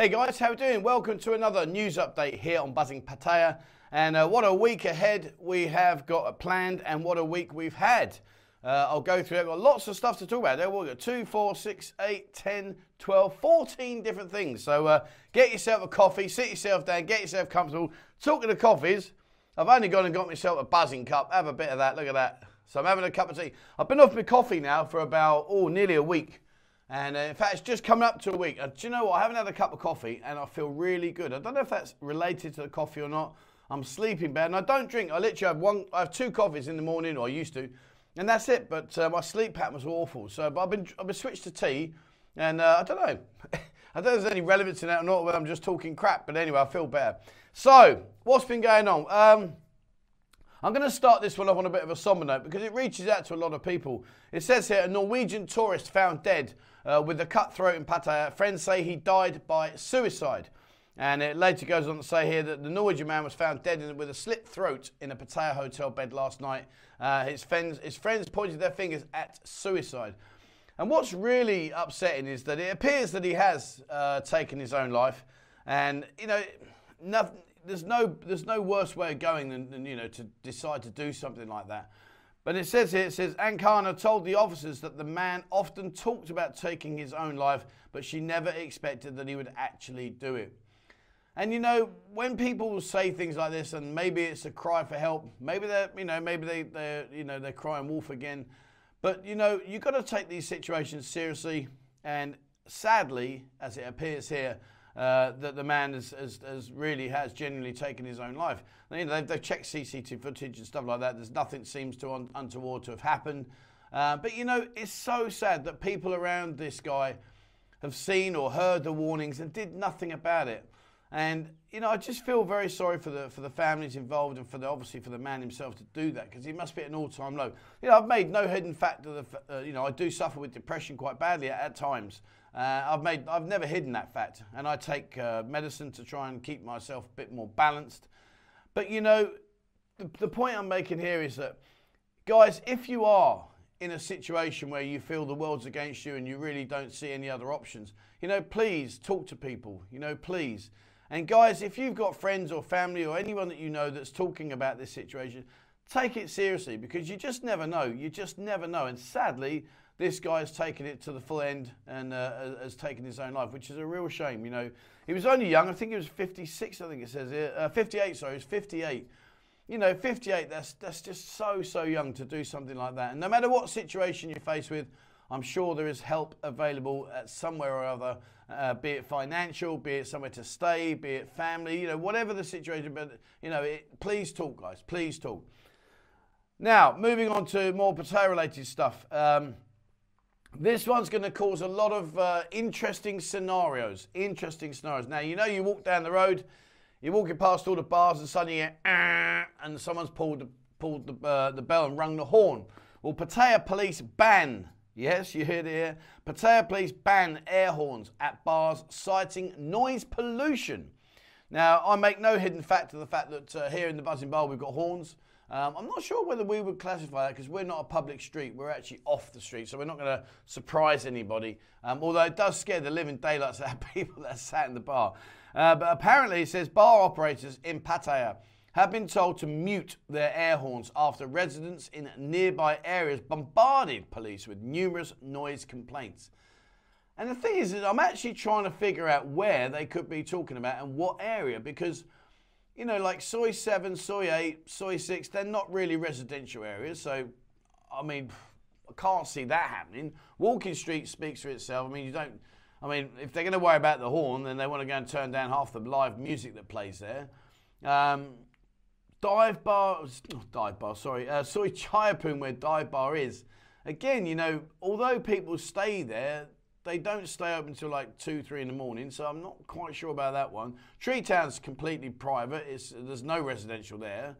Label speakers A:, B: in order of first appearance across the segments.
A: Hey guys, how are we doing? Welcome to another news update here on Buzzing Pattaya. And uh, what a week ahead we have got planned, and what a week we've had. Uh, I'll go through it. We've got lots of stuff to talk about. There we've got 2, 4, 6, 8, 10, 12, 14 different things. So uh, get yourself a coffee, sit yourself down, get yourself comfortable. Talking to coffees, I've only gone and got myself a buzzing cup. Have a bit of that. Look at that. So I'm having a cup of tea. I've been off my coffee now for about, oh, nearly a week. And uh, in fact, it's just coming up to a week. Uh, do you know what? I haven't had a cup of coffee and I feel really good. I don't know if that's related to the coffee or not. I'm sleeping bad and I don't drink. I literally have one, I have two coffees in the morning, or I used to, and that's it. But uh, my sleep pattern was awful. So but I've been, I've been switched to tea and uh, I don't know. I don't know if there's any relevance in that or not, but I'm just talking crap. But anyway, I feel better. So, what's been going on? Um, I'm going to start this one off on a bit of a somber note because it reaches out to a lot of people. It says here a Norwegian tourist found dead uh, with a cut throat in Pattaya. Friends say he died by suicide. And it later goes on to say here that the Norwegian man was found dead with a slit throat in a Pattaya hotel bed last night. Uh, his, friends, his friends pointed their fingers at suicide. And what's really upsetting is that it appears that he has uh, taken his own life. And, you know, nothing, there's, no, there's no worse way of going than, than, you know, to decide to do something like that. But it says here, it says, Ankana told the officers that the man often talked about taking his own life, but she never expected that he would actually do it. And you know, when people say things like this, and maybe it's a cry for help, maybe they're, you know, maybe they, they're, you know, they're crying wolf again. But you know, you've got to take these situations seriously. And sadly, as it appears here, uh, that the man has, has, has, really has genuinely taken his own life. They've, they've, checked CCTV footage and stuff like that. There's nothing seems to un, untoward to have happened. Uh, but you know, it's so sad that people around this guy have seen or heard the warnings and did nothing about it. And you know, I just feel very sorry for the for the families involved and for the obviously for the man himself to do that because he must be at an all-time low. You know, I've made no hidden fact of the uh, you know I do suffer with depression quite badly at, at times. Uh, I've made I've never hidden that fact, and I take uh, medicine to try and keep myself a bit more balanced. But you know, the, the point I'm making here is that, guys, if you are in a situation where you feel the world's against you and you really don't see any other options, you know, please talk to people. You know, please. And guys, if you've got friends or family or anyone that you know that's talking about this situation, take it seriously because you just never know. You just never know. And sadly, this guy has taken it to the full end and uh, has taken his own life, which is a real shame. You know, he was only young. I think he was 56. I think it says here, uh, 58. Sorry, he was 58. You know, 58. That's that's just so so young to do something like that. And no matter what situation you're faced with, I'm sure there is help available at somewhere or other, uh, be it financial, be it somewhere to stay, be it family, you know, whatever the situation. But you know, it, please talk, guys. Please talk. Now, moving on to more potato-related stuff. Um, this one's going to cause a lot of uh, interesting scenarios. Interesting scenarios. Now, you know, you walk down the road, you're walking past all the bars, and suddenly you hear, ah, and someone's pulled the, pulled the, uh, the bell and rung the horn. Well, Pattaya police ban Yes, you heard it here. Pattaya police ban air horns at bars, citing noise pollution. Now, I make no hidden fact of the fact that uh, here in the Buzzing Bar we've got horns. Um, I'm not sure whether we would classify that because we're not a public street. We're actually off the street, so we're not going to surprise anybody. Um, although it does scare the living daylights out of people that sat in the bar. Uh, but apparently, it says bar operators in Pattaya have been told to mute their air horns after residents in nearby areas bombarded police with numerous noise complaints. And the thing is that I'm actually trying to figure out where they could be talking about and what area because, you know, like soi 7, soi 8, soi 6, they're not really residential areas. So, I mean, I can't see that happening. Walking Street speaks for itself. I mean, you don't, I mean, if they're going to worry about the horn, then they want to go and turn down half the live music that plays there. Um, dive bar, dive bar, sorry, uh, sorry, Chayapum, where dive bar is. Again, you know, although people stay there, they don't stay open until like two, three in the morning. So I'm not quite sure about that one. Tree Town's completely private. It's, there's no residential there.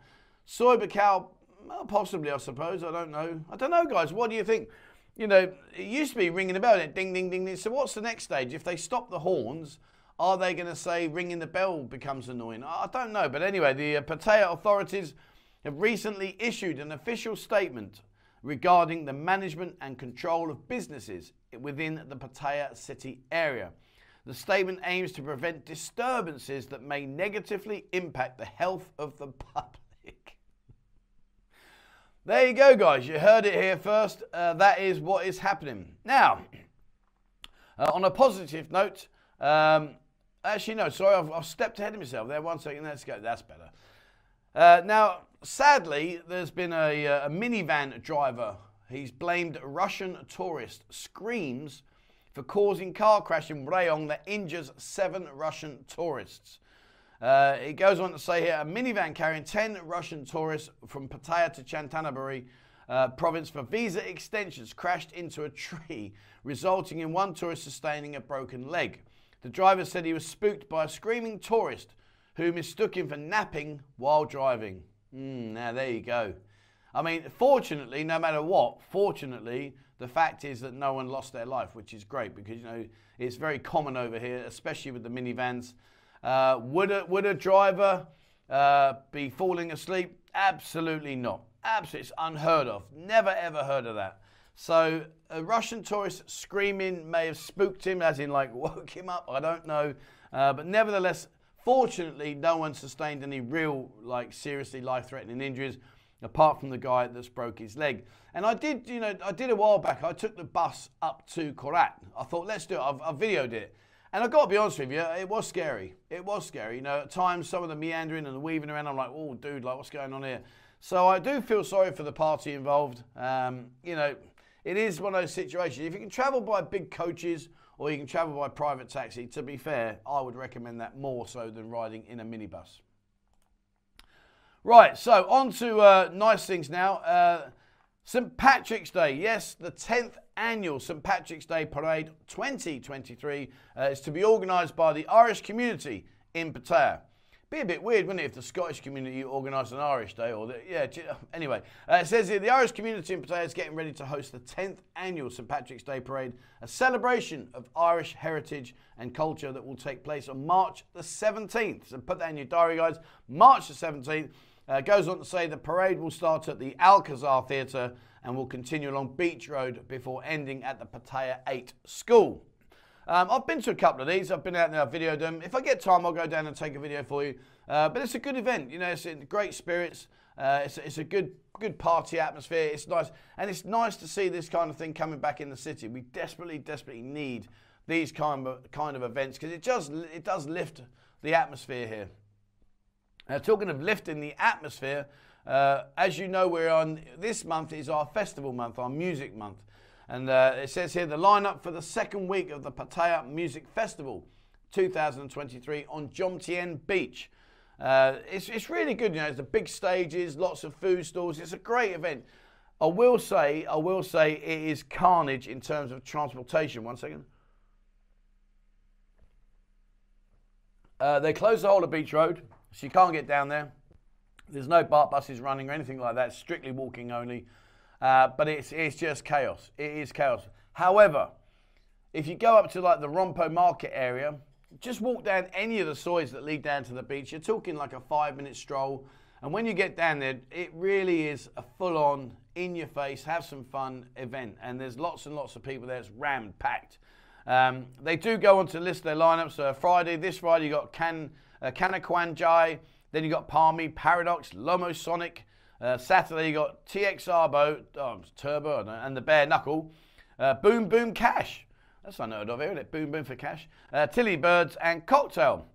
A: Soi Buakhao, well, possibly, I suppose. I don't know. I don't know, guys. What do you think? You know, it used to be ringing the bell, ding, ding, ding, ding. So what's the next stage? If they stop the horns, are they going to say ringing the bell becomes annoying? I don't know. But anyway, the uh, Pattaya authorities have recently issued an official statement regarding the management and control of businesses within the Pattaya city area. The statement aims to prevent disturbances that may negatively impact the health of the public. There you go, guys. You heard it here first. Uh, that is what is happening. Now, uh, on a positive note, um, actually, no, sorry, I've, I've, stepped ahead of myself there. One second, let's go. That's better. Uh, now, sadly, there's been a, uh, a minivan driver. He's blamed Russian tourist screams for causing car crash in Rayong that injures seven Russian tourists. Uh, it goes on to say here a minivan carrying 10 Russian tourists from Pattaya to Chantanaburi uh, province for visa extensions crashed into a tree, resulting in one tourist sustaining a broken leg. The driver said he was spooked by a screaming tourist who mistook him for napping while driving. Mm, now, there you go. I mean, fortunately, no matter what, fortunately, the fact is that no one lost their life, which is great because, you know, it's very common over here, especially with the minivans. Uh, would, a, would a driver uh, be falling asleep? Absolutely not. Absolutely, it's unheard of. Never ever heard of that. So a Russian tourist screaming may have spooked him, as in like woke him up. I don't know, uh, but nevertheless, fortunately, no one sustained any real like seriously life-threatening injuries apart from the guy that's broke his leg. And I did, you know, I did a while back. I took the bus up to Korat. I thought, let's do it. I've, I've videoed it. And I've got to be honest with you, it was scary. It was scary. You know, at times, some of the meandering and the weaving around, I'm like, oh, dude, like, what's going on here? So I do feel sorry for the party involved. Um, you know, it is one of those situations. If you can travel by big coaches or you can travel by private taxi, to be fair, I would recommend that more so than riding in a minibus. Right, so on to uh, nice things now. Uh, St. Patrick's Day, yes, the 10th annual St. Patrick's Day Parade 2023 uh, is to be organised by the Irish community in Pattaya. Be a bit weird, wouldn't it, if the Scottish community organised an Irish Day? Or the, yeah, anyway, uh, it says here the Irish community in Pattaya is getting ready to host the 10th annual St Patrick's Day Parade, a celebration of Irish heritage and culture that will take place on March the 17th. So put that in your diary, guys. March the 17th. Uh, goes on to say the parade will start at the Alcazar Theatre and will continue along Beach Road before ending at the Pattaya 8 School. Um, I've been to a couple of these. I've been out there, I've videoed them. If I get time, I'll go down and take a video for you. Uh, but it's a good event. You know, it's in great spirits. Uh, it's, it's a good good party atmosphere. It's nice, and it's nice to see this kind of thing coming back in the city. We desperately, desperately need these kind of kind of events because it does it does lift the atmosphere here. Now, talking of lifting the atmosphere, uh, as you know, we're on this month is our festival month, our music month. And uh, it says here the lineup for the second week of the Pattaya Music Festival 2023 on Jomtien Beach. Uh, it's, it's really good, you know, it's the big stages, lots of food stalls. It's a great event. I will say, I will say it is carnage in terms of transportation. One second. Uh, they closed the whole of Beach Road. You can't get down there. There's no baht buses running or anything like that. strictly walking only. Uh, but it's, it's just chaos. It is chaos. However, if you go up to like the Rompo market area, just walk down any of the sois that lead down to the beach. You're talking like a five minute stroll. And when you get down there, it really is a full on, in your face, have some fun event. And there's lots and lots of people there. It's rammed packed. Um, they do go on to list their lineups. So Friday, this Friday, you got Can uh, Kanakwanjai. Then you got Palmy, Paradox, Lomosonic. Uh, Saturday you got TX Arbo, oh, Turbo, and the Bare Knuckle. Uh, boom Boom Cash. That's unheard of, isn't it? Boom Boom for Cash. Uh, Tilly Birds and Cocktail.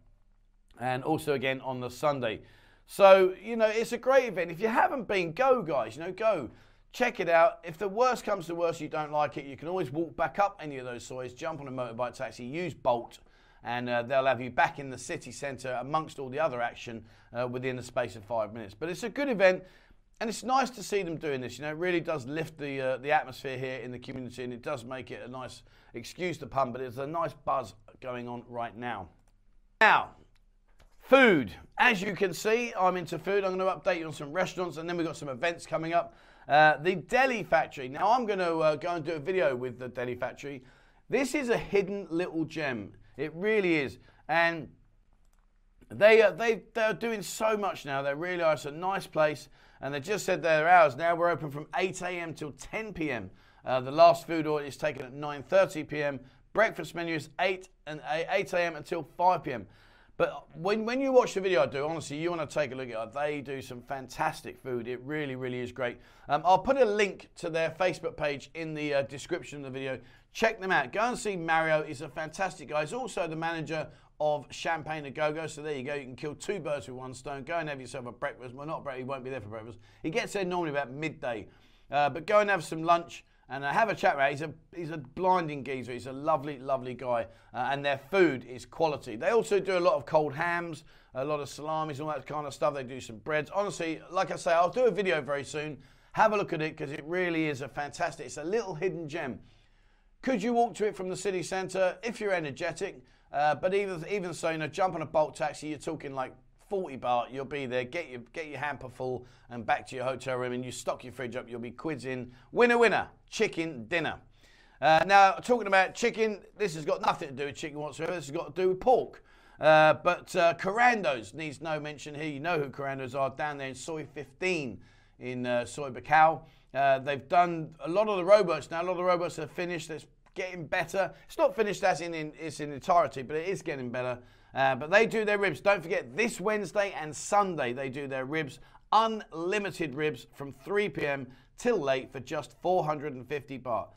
A: And also again on the Sunday. So, you know, it's a great event. If you haven't been, go, guys. You know, go. Check it out. If the worst comes to worst, you don't like it, you can always walk back up any of those sois, jump on a motorbike taxi, use Bolt and uh, they'll have you back in the city centre amongst all the other action uh, within the space of five minutes. But it's a good event. And it's nice to see them doing this. You know, it really does lift the uh, the atmosphere here in the community, and it does make it a nice excuse to pun, but it's a nice buzz going on right now. Now, food. As you can see, I'm into food. I'm going to update you on some restaurants, and then we've got some events coming up. Uh, the Deli Factory. Now, I'm going to uh, go and do a video with the Deli Factory. This is a hidden little gem. It really is. And they, uh, they, they're doing so much now. They really are. It's a nice place. And they just said their hours. Now we're open from 8 a.m. till 10 p.m. Uh, the last food order is taken at 9.30 p.m. Breakfast menu is 8 and 8 a.m. until 5 p.m. But when, when you watch the video I do, honestly, you want to take a look at it. They do some fantastic food. It really, really is great. Um, I'll put a link to their Facebook page in the uh, description of the video. Check them out. Go and see Mario. He's a fantastic guy. He's also the manager of Champagne a Go Go. So there you go. You can kill two birds with one stone. Go and have yourself a breakfast. Well, not breakfast. He won't be there for breakfast. He gets there normally about midday. Uh, but go and have some lunch and uh, have a chat with him. He's a, he's a blinding geezer. He's a lovely, lovely guy. Uh, and their food is quality. They also do a lot of cold hams, a lot of salamis, all that kind of stuff. They do some breads. Honestly, like I say, I'll do a video very soon. Have a look at it because it really is a fantastic, it's a little hidden gem. Could you walk to it from the city centre if you're energetic? Uh, but even, even so, you know, jump on a Bolt taxi, you're talking like 40 baht, you'll be there, get your, get your hamper full and back to your hotel room and you stock your fridge up, you'll be quids in. Winner, winner, chicken dinner. Uh, now, talking about chicken, this has got nothing to do with chicken whatsoever, this has got to do with pork. Uh, but uh, Korando's needs no mention here. You know who Korando's are down there in Soi 15 in uh, Soi Buakhao. Uh, they've done a lot of the robots now. A lot of the robots are finished. It's getting better. It's not finished as in, in its in entirety, but it is getting better. Uh, but they do their ribs. Don't forget, this Wednesday and Sunday, they do their ribs. Unlimited ribs from 3 p.m. till late for just 450 baht.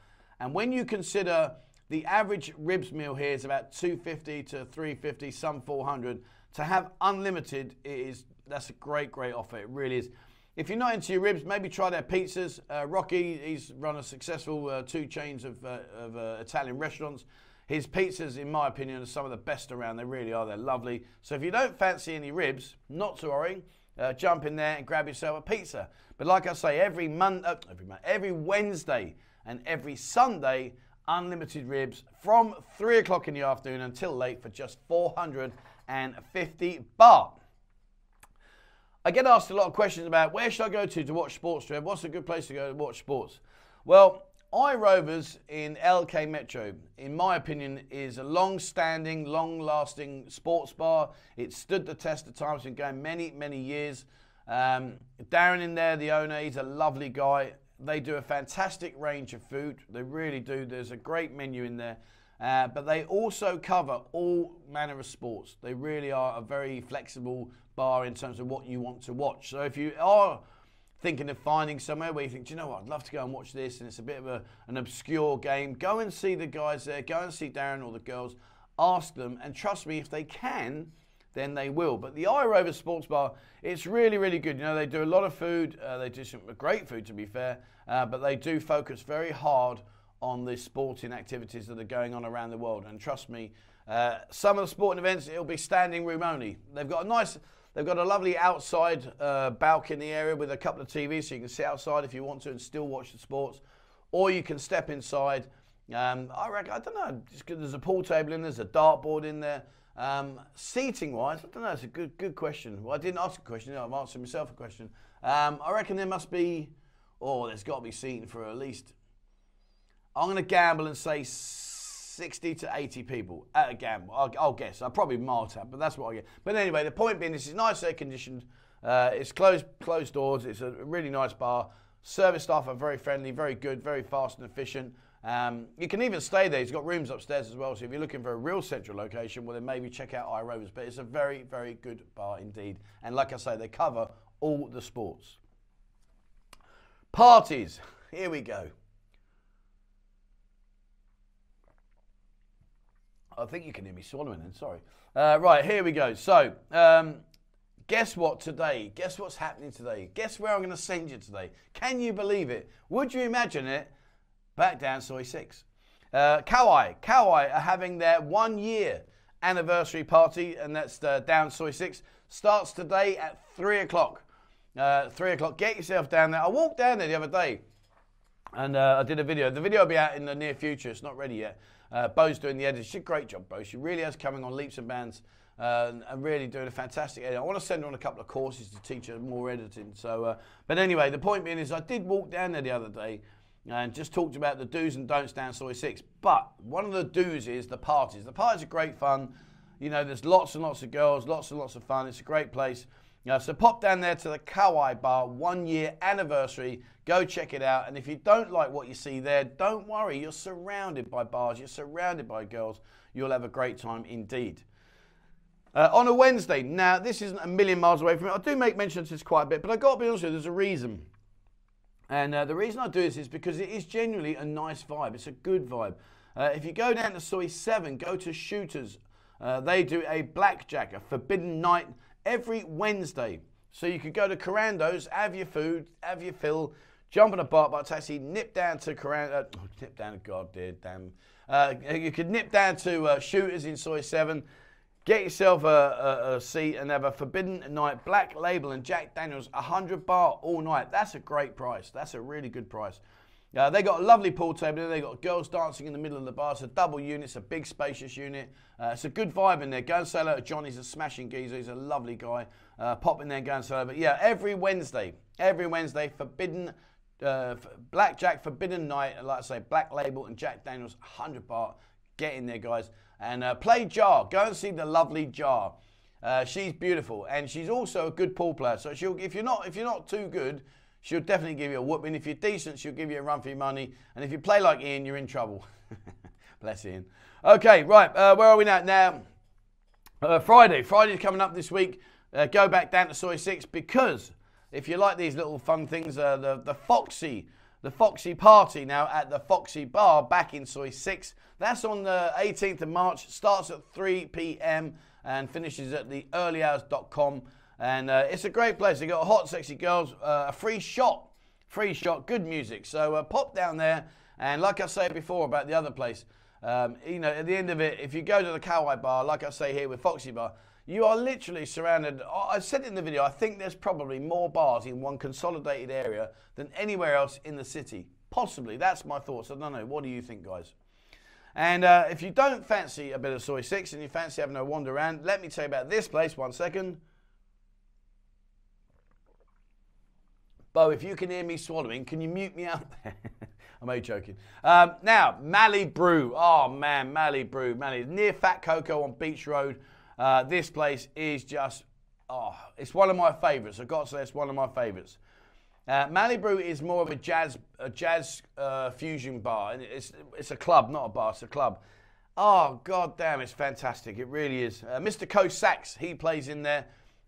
A: And when you consider the average ribs meal here is about 250 to 350, some 400, to have unlimited is that's a great, great offer. It really is. If you're not into your ribs, maybe try their pizzas. Uh, Rocky, he's run a successful uh, two chains of, uh, of uh, Italian restaurants. His pizzas, in my opinion, are some of the best around. They really are. They're lovely. So if you don't fancy any ribs, not to worry. Uh, jump in there and grab yourself a pizza. But like I say, every month, uh, every every Wednesday and every Sunday, unlimited ribs from three o'clock in the afternoon until late for just 450 baht. I get asked a lot of questions about where should I go to to watch sports, Trev? What's a good place to go to watch sports? Well, I-Rovers in LK Metro, in my opinion, is a long standing, long lasting sports bar. It stood the test of time, it's been going many, many years. Um, Darren in there, the owner, he's a lovely guy. They do a fantastic range of food, they really do. There's a great menu in there. Uh, but they also cover all manner of sports. They really are a very flexible bar in terms of what you want to watch. So if you are thinking of finding somewhere where you think, do you know what, I'd love to go and watch this, and it's a bit of a, an obscure game, go and see the guys there, go and see Darren or the girls, ask them, and trust me, if they can, then they will. But the I-Rover Sports Bar, it's really, really good. You know, they do a lot of food, uh, they do some great food to be fair, uh, but they do focus very hard on the sporting activities that are going on around the world. And trust me, uh, some of the sporting events, it'll be standing room only. They've got a nice They've got a lovely outside uh, balcony area with a couple of TVs so you can sit outside if you want to and still watch the sports. Or you can step inside. Um, I reckon, I don't know, there's a pool table in there, there's a dartboard in there. Um, seating wise, I don't know, it's a good good question. Well, I didn't ask a question, I've answered myself a question. Um, I reckon there must be, oh, there's got to be seating for at least, I'm going to gamble and say 60 to 80 people at a gamble. I'll, guess. I'll probably mild tap, but that's what I get. But anyway, the point being, this is nice air conditioned. Uh, it's closed closed doors. It's a really nice bar. Service staff are very friendly, very good, very fast and efficient. Um, you can even stay there. He's got rooms upstairs as well. So if you're looking for a real central location, well, then maybe check out I-Rovers. But it's a very, very good bar indeed. And like I say, they cover all the sports. Parties. Here we go. I think you can hear me swallowing then, sorry. Uh, right, here we go. So, um, guess what today? Guess what's happening today? Guess where I'm going to send you today? Can you believe it? Would you imagine it? Back down Soi 6. Uh, Kauai. Kauai are having their one year anniversary party, and that's uh, down Soi 6. Starts today at 3 o'clock. Uh, 3 o'clock. Get yourself down there. I walked down there the other day and uh, I did a video. The video will be out in the near future. It's not ready yet. Uh, Bo's doing the editing. She did a great job, Bo. She really has coming on leaps and bounds uh, and really doing a fantastic edit. I want to send her on a couple of courses to teach her more editing. So, uh, but anyway, the point being is, I did walk down there the other day and just talked about the do's and don'ts down Soi 6. But one of the do's is the parties. The parties are great fun. You know, there's lots and lots of girls, lots and lots of fun. It's a great place. Uh, so pop down there to the Kauai Bar, one year anniversary. Go check it out. And if you don't like what you see there, don't worry. You're surrounded by bars, you're surrounded by girls. You'll have a great time indeed. Uh, on a Wednesday, now this isn't a million miles away from it. I do make mention of this quite a bit, but I've got to be honest with you, there's a reason. And uh, the reason I do this is because it is genuinely a nice vibe. It's a good vibe. Uh, if you go down to Soi 7, go to Shooters. Uh, they do a blackjack, a forbidden night every Wednesday. So you could go to Korando's, have your food, have your fill, jump on a baht bike taxi, nip down to Korando, oh, nip down God, dear, damn. Uh, you could nip down to uh, Shooters in Soi 7, get yourself a, a, a, seat and have a Forbidden Night Black Label and Jack Daniels, 100 bar all night. That's a great price. That's a really good price. Uh, they got a lovely pool table. They got girls dancing in the middle of the bar. It's a double unit. It's a big, spacious unit. Uh, it's a good vibe in there. Go and say hello to a smashing geezer. He's a lovely guy. Uh, pop in there and go and say hello. But yeah, every Wednesday, every Wednesday, Forbidden uh, Blackjack Forbidden Night. Like I say, Black Label and Jack Daniels, 100 bar. Get in there, guys, and uh, play Jar. Go and see the lovely Jar. Uh, she's beautiful, and she's also a good pool player. So she'll, if you're not, if you're not too good She'll definitely give you a whooping. If you're decent, she'll give you a run for your money. And if you play like Ian, you're in trouble. Bless Ian. Okay, right. Uh, where are we now? Now, uh, Friday. Friday's coming up this week. Uh, go back down to Soi 6 because if you like these little fun things, uh, the, the Foxy, the Foxy party now at the Foxy Bar back in Soi 6. That's on the 18th of March. Starts at 3 p.m. and finishes at the earlyhours.com. And uh, it's a great place. They got hot, sexy girls, uh, a free shot, free shot, good music. So uh, pop down there. And like I said before about the other place, um, you know, at the end of it, if you go to the Kauai bar, like I say here with Foxy Bar, you are literally surrounded. I said in the video, I think there's probably more bars in one consolidated area than anywhere else in the city. Possibly. That's my thoughts. I don't know. What do you think, guys? And uh, if you don't fancy a bit of soi 6 and you fancy having a wander around, let me tell you about this place. One second. Bo, if you can hear me swallowing, can you mute me out there? I'm only joking. Um, now, Mally Brew. Oh, man, Mally Brew. Mally, near Fat Coco on Beach Road. Uh, this place is just, oh, it's one of my favourites. I've got to say, it's one of my favourites. Uh, Mally Brew is more of a jazz, a jazz uh, fusion bar. and It's, it's a club, not a bar, it's a club. Oh, god damn, it's fantastic. It really is. Uh, Mr. Co Sax, he plays in there.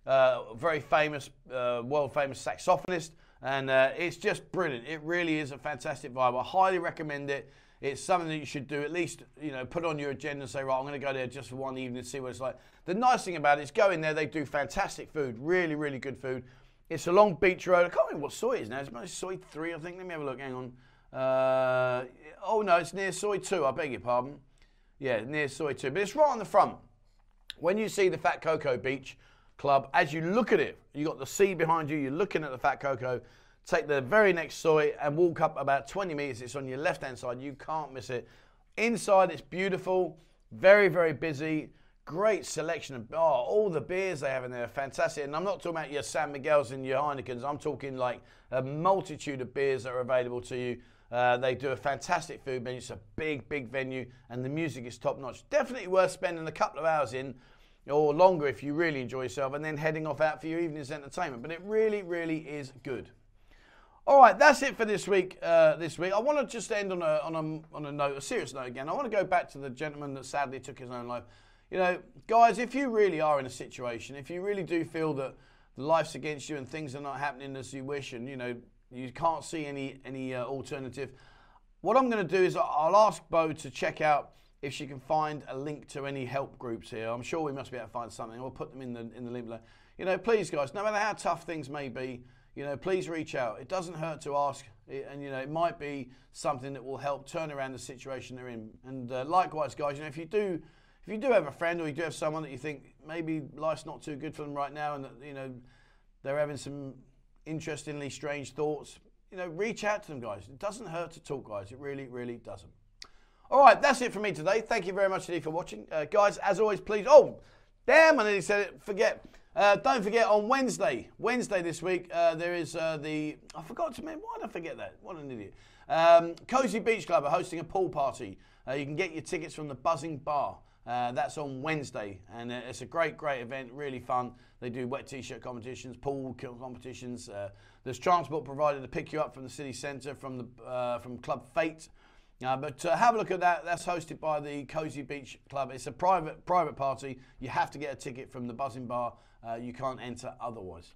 A: Uh, very famous, uh, world famous saxophonist and uh, it's just brilliant. It really is a fantastic vibe. I highly recommend it. It's something that you should do at least, you know, put on your agenda and say, right, I'm going to go there just for one evening to see what it's like. The nice thing about it is go in there, they do fantastic food, really, really good food. It's along Beach Road. I can't remember what soi is now. It's Soi 3, I think. Let me have a look. Hang on. Uh, oh, no, it's near soi 2. I beg your pardon. Yeah, near soi 2. But it's right on the front. When you see the Fat Coco Beach, club. As you look at it, you got the sea behind you, you're looking at the Fat Coco. Take the very next soi and walk up about 20 meters. It's on your left hand side. You can't miss it. Inside, it's beautiful, very, very busy. Great selection of oh, all the beers they have in there are fantastic. And I'm not talking about your San Miguel's and your Heinekens. I'm talking like a multitude of beers that are available to you. Uh, they do a fantastic food menu. It's a big, big venue, and the music is top notch. Definitely worth spending a couple of hours in or longer if you really enjoy yourself, and then heading off out for your evening's entertainment. But it really, really is good. All right, that's it for this week. Uh, this week, I want to just end on a, on a on a note, a serious note again. I want to go back to the gentleman that sadly took his own life. You know, guys, if you really are in a situation, if you really do feel that life's against you and things are not happening as you wish, and you know you can't see any any uh, alternative, what I'm going to do is I'll ask Bo to check out if she can find a link to any help groups here. I'm sure we must be able to find something. We'll put them in the in the link below. You know, please, guys, no matter how tough things may be, you know, please reach out. It doesn't hurt to ask, and you know, it might be something that will help turn around the situation they're in. And uh, likewise, guys, you know, if you do. If you do have a friend or you do have someone that you think maybe life's not too good for them right now and that, you know, they're having some interestingly strange thoughts, you know, reach out to them, guys. It doesn't hurt to talk, guys. It really, really doesn't. All right, that's it for me today. Thank you very much indeed for watching. Uh, guys, as always, please. Oh, damn, I nearly said it. Forget. Uh, don't forget on Wednesday, Wednesday this week, uh, there is uh, the. I forgot to mention. Why did I forget that? What an idiot. Um, Cozy Beach Club are hosting a pool party. Uh, you can get your tickets from the Buzzing Bar. Uh, that's on Wednesday, and uh, it's a great, great event, really fun. They do wet t-shirt competitions, pool competitions. There's transport provided to pick you up from the city centre, from the from Club Fate. Uh, but uh, have a look at that. That's hosted by the Cozy Beach Club. It's a private private party. You have to get a ticket from the Buzzing Bar. you can't enter otherwise.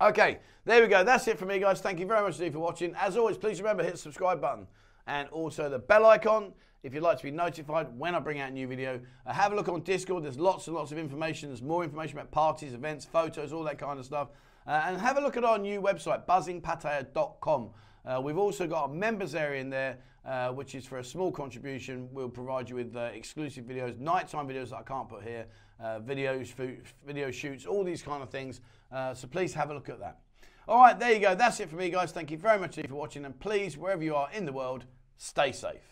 A: Okay, there we go. That's it for me, guys. Thank you very much indeed for watching. As always, please remember hit the subscribe button and also the bell icon if you'd like to be notified when I bring out a new video. Uh, have a look on Discord. There's lots and lots of information. There's more information about parties, events, photos, all that kind of stuff. Uh, and have a look at our new website, buzzingpattaya.com. Uh, we've also got a members area in there, uh, which is for a small contribution. We'll provide you with uh, exclusive videos, nighttime videos that I can't put here, uh, videos, video shoots, all these kind of things. so please have a look at that. All right, there you go. That's it for me, guys. Thank you very much for watching. And please, wherever you are in the world, stay safe.